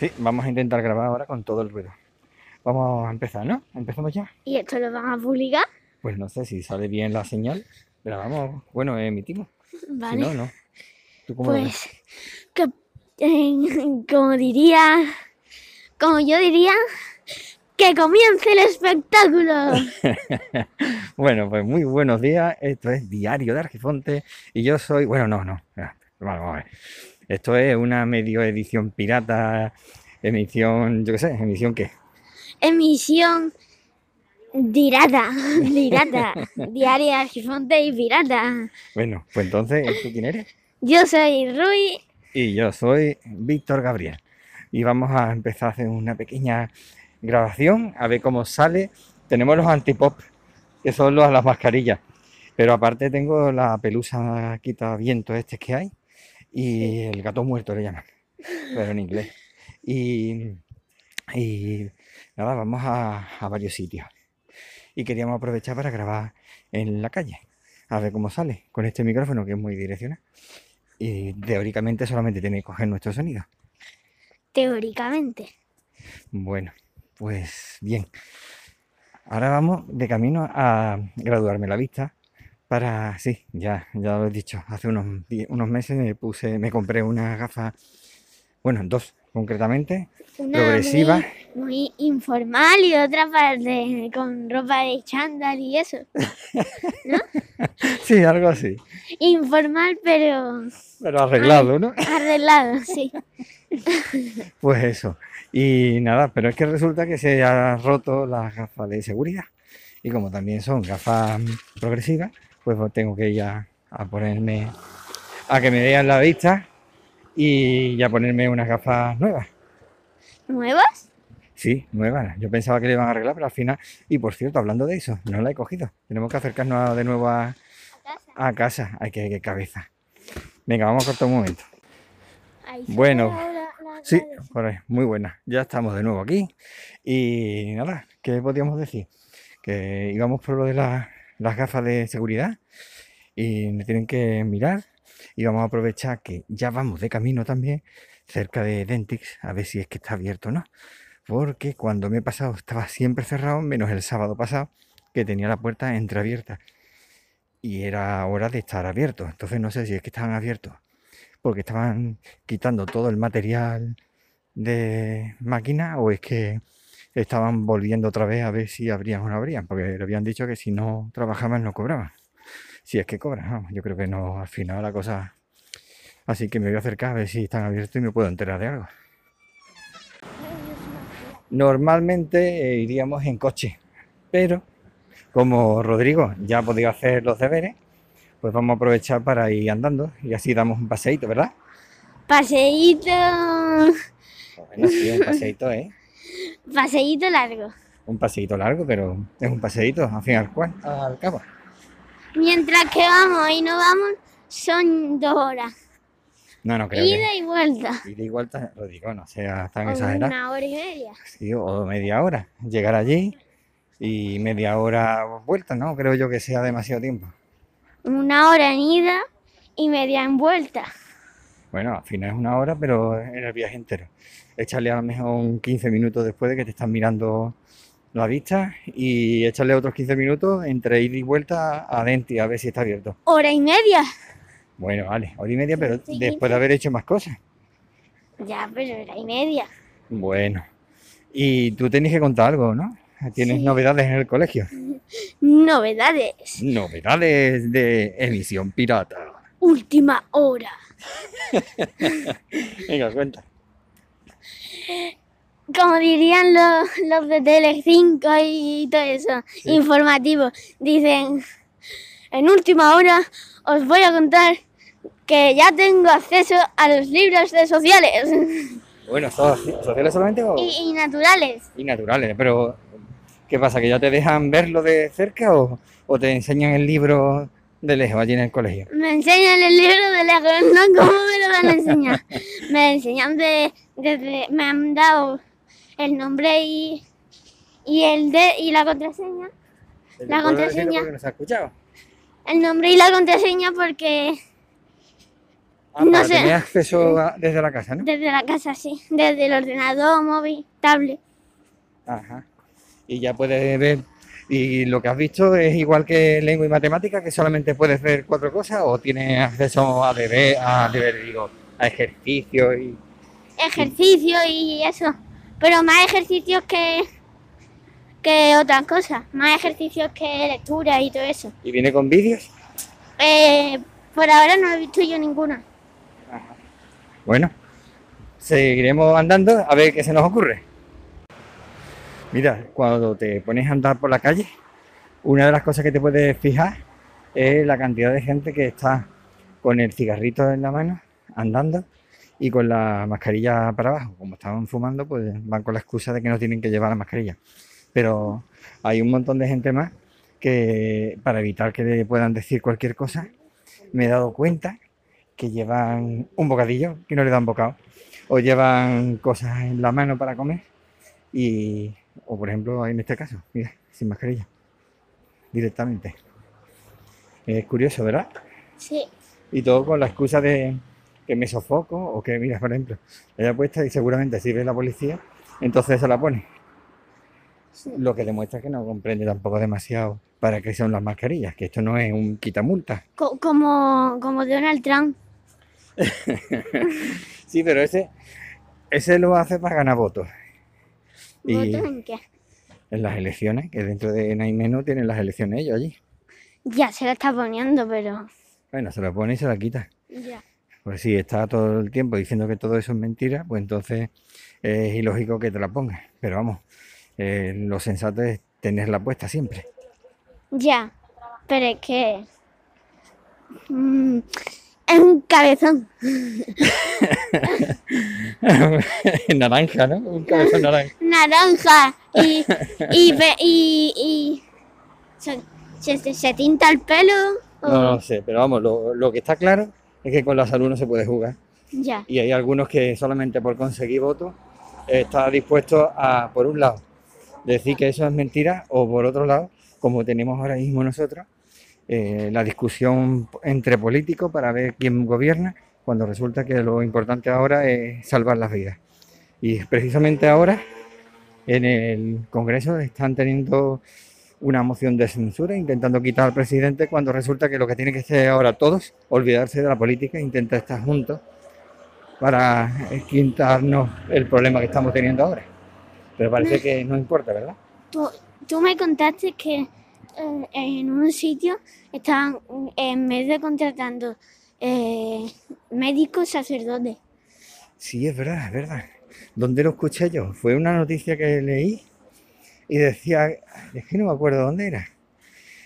Sí, vamos a intentar grabar ahora con todo el ruido. Vamos a empezar, ¿no? ¿Empezamos ya? ¿Y esto lo van a publicar? Pues no sé si sale bien la señal. Grabamos, bueno, emitimos. Vale. Si no, no. ¿Tú cómo pues, que, eh, como diría, como yo diría, que comience el espectáculo. Bueno, pues muy buenos días. Esto es Diario de Argifonte y yo soy... Bueno, no, no. Vamos a ver. Esto es una medio edición pirata, emisión, yo qué sé, emisión qué. Emisión dirata, dirata, diario Argifonte y pirata. Bueno, pues entonces, ¿tú quién eres? Yo soy Rui. Y yo soy Víctor Gabriel. Y vamos a empezar a hacer una pequeña grabación, a ver cómo sale. Tenemos los antipop, que son los, las mascarillas. Pero aparte tengo la pelusa quita viento este que hay. Y el gato muerto le llaman. Pero en inglés. Y, y nada, vamos a, a varios sitios. Y queríamos aprovechar para grabar en la calle. A ver cómo sale con este micrófono que es muy direccional. Y teóricamente solamente tiene que coger nuestro sonido. Teóricamente. Bueno, pues bien. Ahora vamos de camino a graduarme la vista para, sí, ya, ya lo he dicho, hace unos, unos meses me puse, me compré unas gafas, bueno, dos concretamente, Una progresiva. muy, muy informal y otra parte con ropa de chándal y eso. Sí, algo así, Informal pero pero arreglado, ¿no? arreglado, sí. Pues eso. Y nada, pero es que resulta que se ha roto las gafas de seguridad. Y como también son gafas progresivas, pues tengo que ir a, a ponerme, a que me vean la vista y ya ponerme unas gafas nuevas. ¿Nuevas? Sí, nuevas. Yo pensaba que le iban a arreglar, pero al final, y por cierto, hablando de eso, no la he cogido. Tenemos que acercarnos de nuevo a, a casa. Ay, qué, qué cabeza. Venga, vamos a cortar un momento. Ahí Bueno, ve la- la- Sí, por ahí, muy buena. Ya estamos de nuevo aquí. Y nada, ¿qué podíamos decir? Que íbamos por lo de la- las gafas de seguridad y me tienen que mirar y vamos a aprovechar que ya vamos de camino también cerca de Dentix a ver si es que está abierto o no. Porque cuando me he pasado estaba siempre cerrado, menos el sábado pasado que tenía la puerta entreabierta y era hora de estar abierto. Entonces no sé si es que estaban abiertos porque estaban quitando todo el material de máquina o es que estaban volviendo otra vez a ver si abrían o no abrían, porque le habían dicho que si no trabajaban no cobraban. Si es que cobran, yo creo que no, al final la cosa... Así que me voy a acercar a ver si están abiertos y me puedo enterar de algo. Normalmente eh, iríamos en coche, pero como Rodrigo ya ha podido hacer los deberes, pues vamos a aprovechar para ir andando y así damos un paseíto, ¿verdad? Paseíto, Bueno, sí, un paseíto, ¿eh? paseíto largo. Un paseíto largo, pero es un paseíto, al fin y al, cual- al cabo. Mientras que vamos y no vamos, son dos horas. No, no creo Ida y vuelta. Ida y vuelta, Rodrigo, no sea tan O exagerado. una hora y media. Sí, o media hora. Llegar allí y media hora vuelta, ¿no? Creo yo que sea demasiado tiempo. Una hora en ida y media en vuelta. Bueno, al final es una hora, pero en el viaje entero. Échale a lo mejor un 15 minutos después de que te están mirando la vista y échale otros 15 minutos entre ida y vuelta a Denti a ver si está abierto. Hora y media. Bueno, vale, hora y media, pero Sí, después de 15. haber hecho más cosas. Ya, pero hora y media. Bueno, y tú tenías que contar algo, ¿no? Tienes Sí. novedades en el colegio. Novedades. Novedades de emisión pirata. Última hora. Venga, cuenta. Como dirían los, los de Telecinco y todo eso, Sí. informativo, dicen, en última hora os voy a contar que ya tengo acceso a los libros de sociales Bueno, ¿so- ¿sociales solamente o y, y naturales. y naturales? Pero, ¿qué pasa? ¿Que ya te dejan verlo de cerca o, o te enseñan el libro de lejos allí en el colegio? Me enseñan el libro de lejos, ¿no? ¿Cómo me lo van a enseñar? Me enseñan de, desde, me han dado el nombre y, y el de y la contraseña. ¿Te La contraseña. no se? El nombre y la contraseña porque Ah, No sé. tener acceso a- desde la casa, ¿no? Desde la casa, sí. Desde el ordenador, móvil, tablet. Ajá. Y ya puedes ver. ¿Y lo que has visto es igual que lengua y matemática, que solamente puedes ver cuatro cosas? ¿O tienes acceso a deber, a deber, digo, a ejercicios y. Ejercicio y eso. Pero más ejercicios que, que otras cosas. Más ejercicios que lectura y todo eso. y viene con vídeos? Eh, por ahora no he visto yo ninguna. Bueno, seguiremos andando a ver qué se nos ocurre. Mira, cuando te pones a andar por la calle, una de las cosas que te puedes fijar es la cantidad de gente que está con el cigarrito en la mano, andando, y con la mascarilla para abajo. Como estaban fumando, pues van con la excusa de que no tienen que llevar la mascarilla. Pero hay un montón de gente más que, para evitar que le puedan decir cualquier cosa, me he dado cuenta que llevan un bocadillo, que no le dan bocado, o llevan cosas en la mano para comer, y, o por ejemplo, en este caso, mira, sin mascarilla, directamente. Es curioso, ¿verdad? Sí. Y todo con la excusa de que me sofoco, o que, mira, por ejemplo, ella puesta y seguramente si ve la policía, entonces se la pone. Lo que demuestra que no comprende tampoco demasiado para qué son las mascarillas, que esto no es un quitamulta. Co- como, como Donald Trump. Sí, pero ese, ese lo hace para ganar votos. Y ¿Votos en qué? en las elecciones, que dentro de menos tienen las elecciones ellos allí. Ya se la está poniendo, pero. Bueno, se la pone y se la quita. Ya. Pues si está todo el tiempo diciendo que todo eso es mentira, pues entonces es ilógico que te la pongas. Pero vamos, eh, lo sensato es tenerla puesta siempre. Ya. Pero es que. mm, es un cabezón. naranja, ¿no? Un cabezón naranja. Naranja. Y. Y. y, y se, se, se tinta el pelo. o- No, no sé, pero vamos, lo, lo que está claro es que con la salud no se puede jugar. Ya. Y hay algunos que solamente por conseguir votos está dispuesto a, por un lado, decir que eso es mentira, o por otro lado, como tenemos ahora mismo nosotros, eh, la discusión entre políticos para ver quién gobierna, cuando resulta que lo importante ahora es salvar las vidas. Y precisamente ahora en el Congreso están teniendo una moción de censura intentando quitar al presidente cuando resulta que lo que tiene que hacer ahora todos, olvidarse de la política e intentar estar juntos para quitarnos el problema que estamos teniendo ahora. Pero parece que no importa, ¿verdad? Tú, tú me contaste que eh, en un sitio estaban, en vez de contratando eh, médicos, sacerdotes. Sí, es verdad, es verdad. ¿Dónde lo escuché yo? Fue una noticia que leí y decía, es que no me acuerdo dónde era.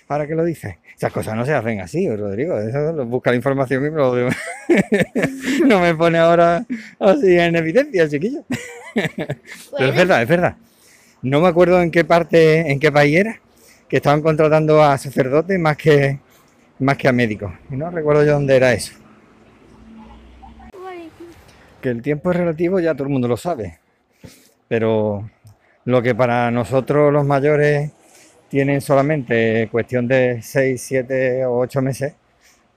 Ahora que lo dices, esas cosas no se hacen así, Rodrigo. Eso lo busca la información y me lo no me pone ahora así en evidencia, chiquillo. Pero es verdad, es verdad. No me acuerdo en qué parte, en qué país era, que estaban contratando a sacerdotes más que, más que a médicos. Y no recuerdo yo dónde era eso. Que el tiempo es relativo ya todo el mundo lo sabe. Pero lo que para nosotros los mayores tienen solamente cuestión de 6, 7 o 8 meses,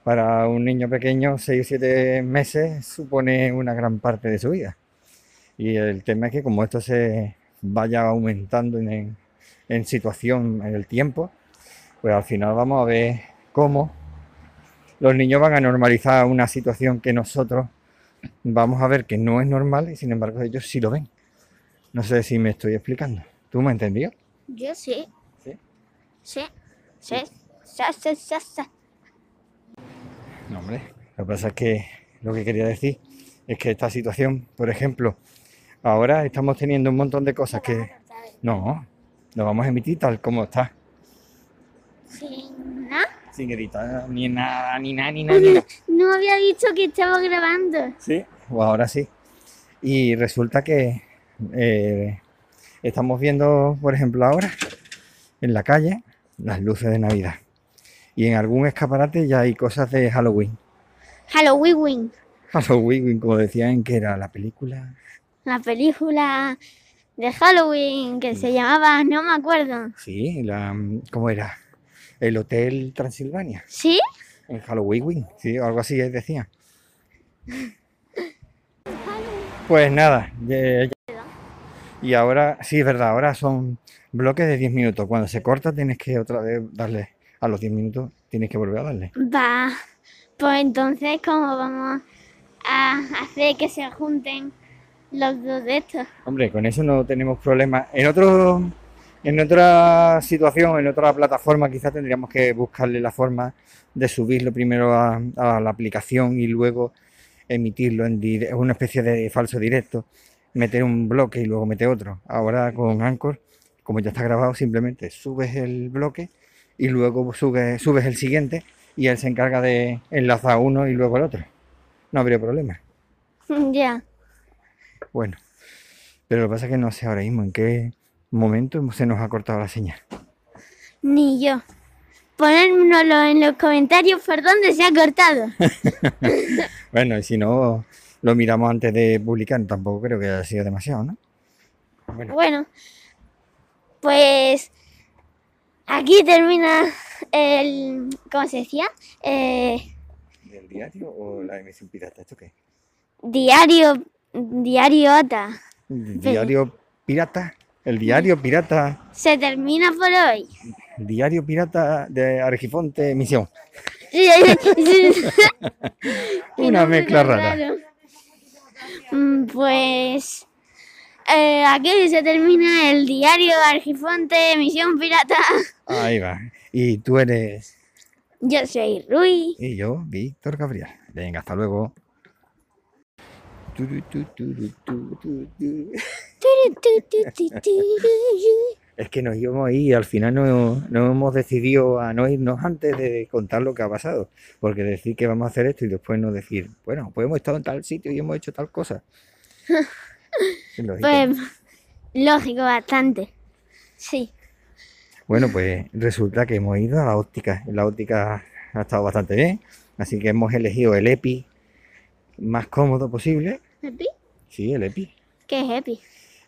para un niño pequeño 6 o 7 meses supone una gran parte de su vida. Y el tema es que como esto se vaya aumentando en, en situación en el tiempo, pues al final vamos a ver cómo los niños van a normalizar una situación que nosotros vamos a ver que no es normal y sin embargo ellos sí lo ven. No sé si me estoy explicando. ¿Tú me has entendido? yo sí. ¿Sí? Sí. Sí. Sa, sa, sa, sa. No, hombre. Lo que pasa es que lo que quería decir es que esta situación, por ejemplo, ahora estamos teniendo un montón de cosas que no, lo vamos a emitir tal como está. Sin nada. Sin editar ni nada, ni nada, ni nada, ni nada. No había dicho que estaba grabando. Sí, o ahora sí. Y resulta que eh, estamos viendo, por ejemplo, ahora en la calle las luces de Navidad. Y en algún escaparate ya hay cosas de Halloween. Halloween. Halloween, como decían que era la película. La película de Halloween que se llamaba, no me acuerdo. Sí, la, ¿cómo era? El Hotel Transilvania. ¿Sí? En Halloween, sí, algo así decía. Pues nada, ya- ya- y ahora, sí, es verdad, ahora son bloques de 10 minutos. Cuando se corta tienes que otra vez darle a los 10 minutos, tienes que volver a darle. Va, pues entonces, ¿cómo vamos a hacer que se junten los dos de estos? Hombre, con eso no tenemos problema. En otro, en otra situación, en otra plataforma, quizás tendríamos que buscarle la forma de subirlo primero a, a la aplicación y luego emitirlo en una especie de falso directo, meter un bloque y luego meter otro. Ahora con Anchor, como ya está grabado, simplemente subes el bloque y luego subes, subes el siguiente y él se encarga de enlazar uno y luego el otro. No habría problema. Ya, Bueno, pero lo que pasa es que no sé ahora mismo en qué momento se nos ha cortado la señal. ni yo. Ponérnoslo en los comentarios por dónde se ha cortado. Bueno, y si no, lo miramos antes de publicar, tampoco creo que haya sido demasiado, ¿no? Bueno, Bueno, pues aquí termina el, ¿cómo se decía? Eh, ¿el diario o la emisión pirata? ¿Esto qué? diario, diario Ota. ¿El diario pirata? ¿El diario pirata? Se termina por hoy. ¿Diario pirata de Argifonte emisión? Una mezcla rara. Pues eh, aquí se termina el diario Argifonte, emisión pirata. Ahí va. Y tú eres... Yo soy Rui. Y yo, Víctor Gabriel. Venga, hasta luego. Es que nos íbamos a ir y al final no, no hemos decidido a no irnos antes de contar lo que ha pasado. Porque decir que vamos a hacer esto y después no decir, bueno, pues hemos estado en tal sitio y hemos hecho tal cosa. Lógico. Pues lógico, bastante. Sí. Bueno, pues resulta que hemos ido a la óptica. La óptica ha estado bastante bien. Así que hemos elegido el EPI más cómodo posible. ¿Epi? Sí, el EPI. ¿Qué es Epi?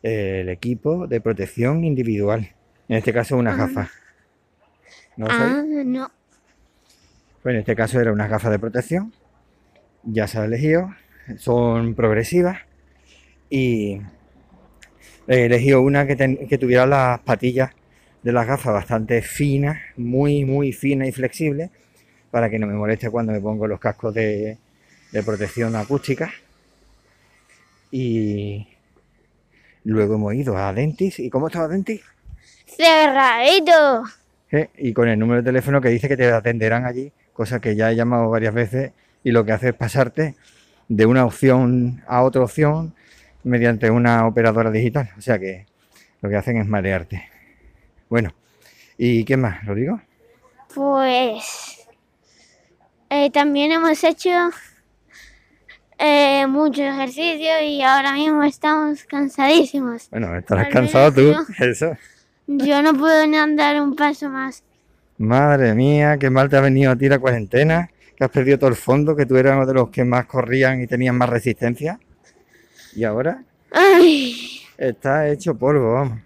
El equipo de protección individual. En este caso, unas Ah. gafas. ¿No lo sabéis? Ah, no. Pues en este caso era unas gafas de protección. Ya se ha elegido. Son progresivas. Y he elegido una que, ten- que tuviera las patillas de las gafas bastante finas, muy, muy finas y flexibles, para que no me moleste cuando me pongo los cascos de, de protección acústica. Y luego hemos ido a Dentis. ¿Y cómo estaba Dentis? Cerradito. ¿eh? y con el número de teléfono que dice que te atenderán allí, cosa que ya he llamado varias veces y lo que hace es pasarte de una opción a otra opción mediante una operadora digital. O sea que lo que hacen es marearte. Bueno, ¿y qué más, Rodrigo? Pues eh, también hemos hecho eh, mucho ejercicio y ahora mismo estamos cansadísimos. Bueno, estarás Al cansado tú. Eso. Yo no puedo ni andar un paso más. Madre mía, qué mal te ha venido a ti la cuarentena, que has perdido todo el fondo, que tú eras uno de los que más corrían y tenían más resistencia. Y ahora Ay, está hecho polvo, vamos.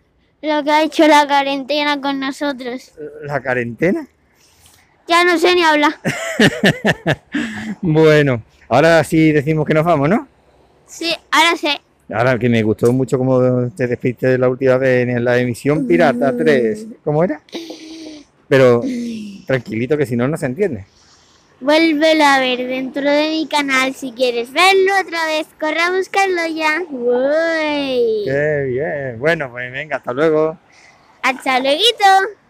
lo que ha hecho la cuarentena con nosotros. La cuarentena. Ya no sé ni hablar. Bueno, ahora sí decimos que nos vamos, ¿no? Sí, ahora sé. Ahora que me gustó mucho cómo te despiste la última vez en la emisión Pirata 3. ¿Cómo era? Pero tranquilito que si no, no se entiende. Vuélvelo a ver dentro de mi canal si quieres verlo otra vez. Corre a buscarlo ya. Uy. Qué bien. Bueno, pues venga, hasta luego. Hasta luego.